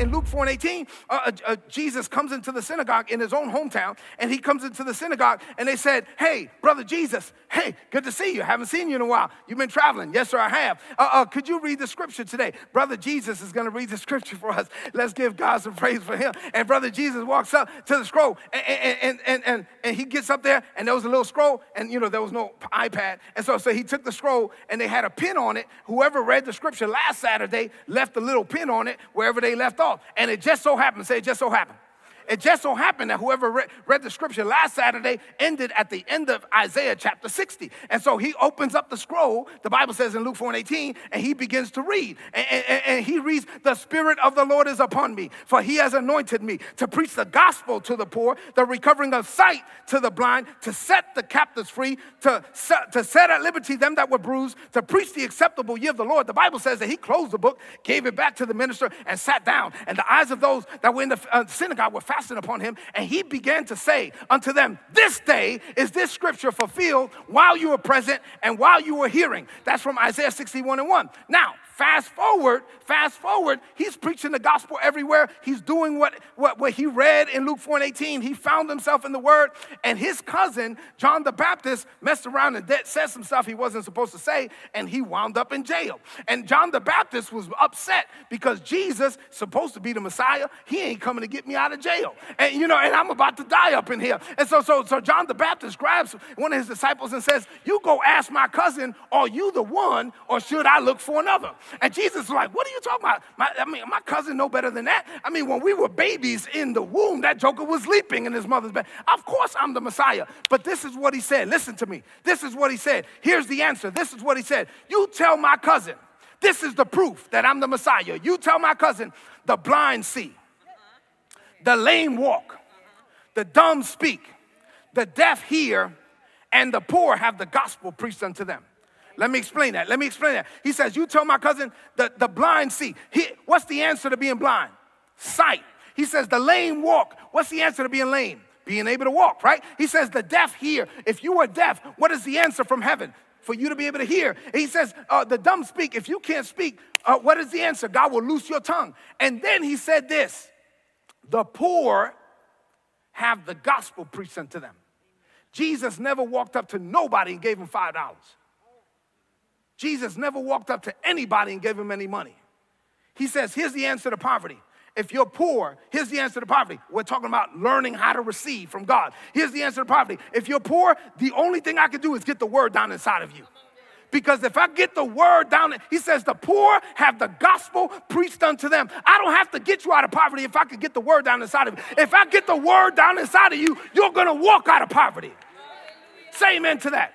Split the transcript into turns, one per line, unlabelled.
in Luke 4 and 18, uh, uh, uh, Jesus comes into the synagogue in his own hometown, and he comes into the synagogue, and they said, Hey, brother Jesus, hey, good to see you. Haven't seen you in a while. You've been traveling. Yes, sir, I have. Uh, uh, could you read the scripture today? Brother Jesus is going to read the scripture for us. Let's give God some praise for him. And brother Jesus walks up to the scroll, and, and, and, and, and he gets up there, and there was a little scroll, and you know, there was no iPad. And so, so he took the scroll, and they had a pin on it. Whoever read the scripture last Saturday left a little pin on it wherever they left off. And it just so happened, say it just so happened it just so happened that whoever read, read, the scripture last Saturday ended at the end of Isaiah chapter 60. And so he opens up the scroll, the Bible says in Luke 4 and 18, and he begins to read. And, and, and he reads, The Spirit of the Lord is upon me, for he has anointed me to preach the gospel to the poor, the recovering of sight to the blind, to set the captives free, to set, to set at liberty them that were bruised, to preach the acceptable year of the Lord. The Bible says that he closed the book, gave it back to the minister, and sat down. And the eyes of those that were in the uh, synagogue were fastened upon him, and he began to say unto them, This day is this scripture fulfilled while you were present and while you were hearing. That's from Isaiah 61 and 1. Now, Fast forward, fast forward, he's preaching the gospel everywhere. He's doing what, what, what he read in Luke 4 and 18. He found himself in the word, and his cousin, John the Baptist, messed around and said some stuff he wasn't supposed to say, and he wound up in jail. And John the Baptist was upset because Jesus, supposed to be the Messiah, he ain't coming to get me out of jail. And you know, and I'm about to die up in here. And so, so, so John the Baptist grabs one of his disciples and says, You go ask my cousin, are you the one, or should I look for another? And Jesus was like, What are you talking about? My, I mean, my cousin know better than that. I mean, when we were babies in the womb, that joker was leaping in his mother's bed. Of course, I'm the Messiah. But this is what he said. Listen to me. This is what he said. Here's the answer. This is what he said. You tell my cousin, this is the proof that I'm the Messiah. You tell my cousin, the blind see, the lame walk, the dumb speak, the deaf hear, and the poor have the gospel preached unto them. Let me explain that. Let me explain that. He says, You tell my cousin the, the blind see. He, what's the answer to being blind? Sight. He says, The lame walk. What's the answer to being lame? Being able to walk, right? He says, The deaf hear. If you are deaf, what is the answer from heaven? For you to be able to hear. he says, uh, The dumb speak. If you can't speak, uh, what is the answer? God will loose your tongue. And then he said this The poor have the gospel preached unto them. Jesus never walked up to nobody and gave him $5. Jesus never walked up to anybody and gave him any money. He says, Here's the answer to poverty. If you're poor, here's the answer to poverty. We're talking about learning how to receive from God. Here's the answer to poverty. If you're poor, the only thing I can do is get the word down inside of you. Because if I get the word down, he says, the poor have the gospel preached unto them. I don't have to get you out of poverty if I could get the word down inside of you. If I get the word down inside of you, you're gonna walk out of poverty. Say amen to that.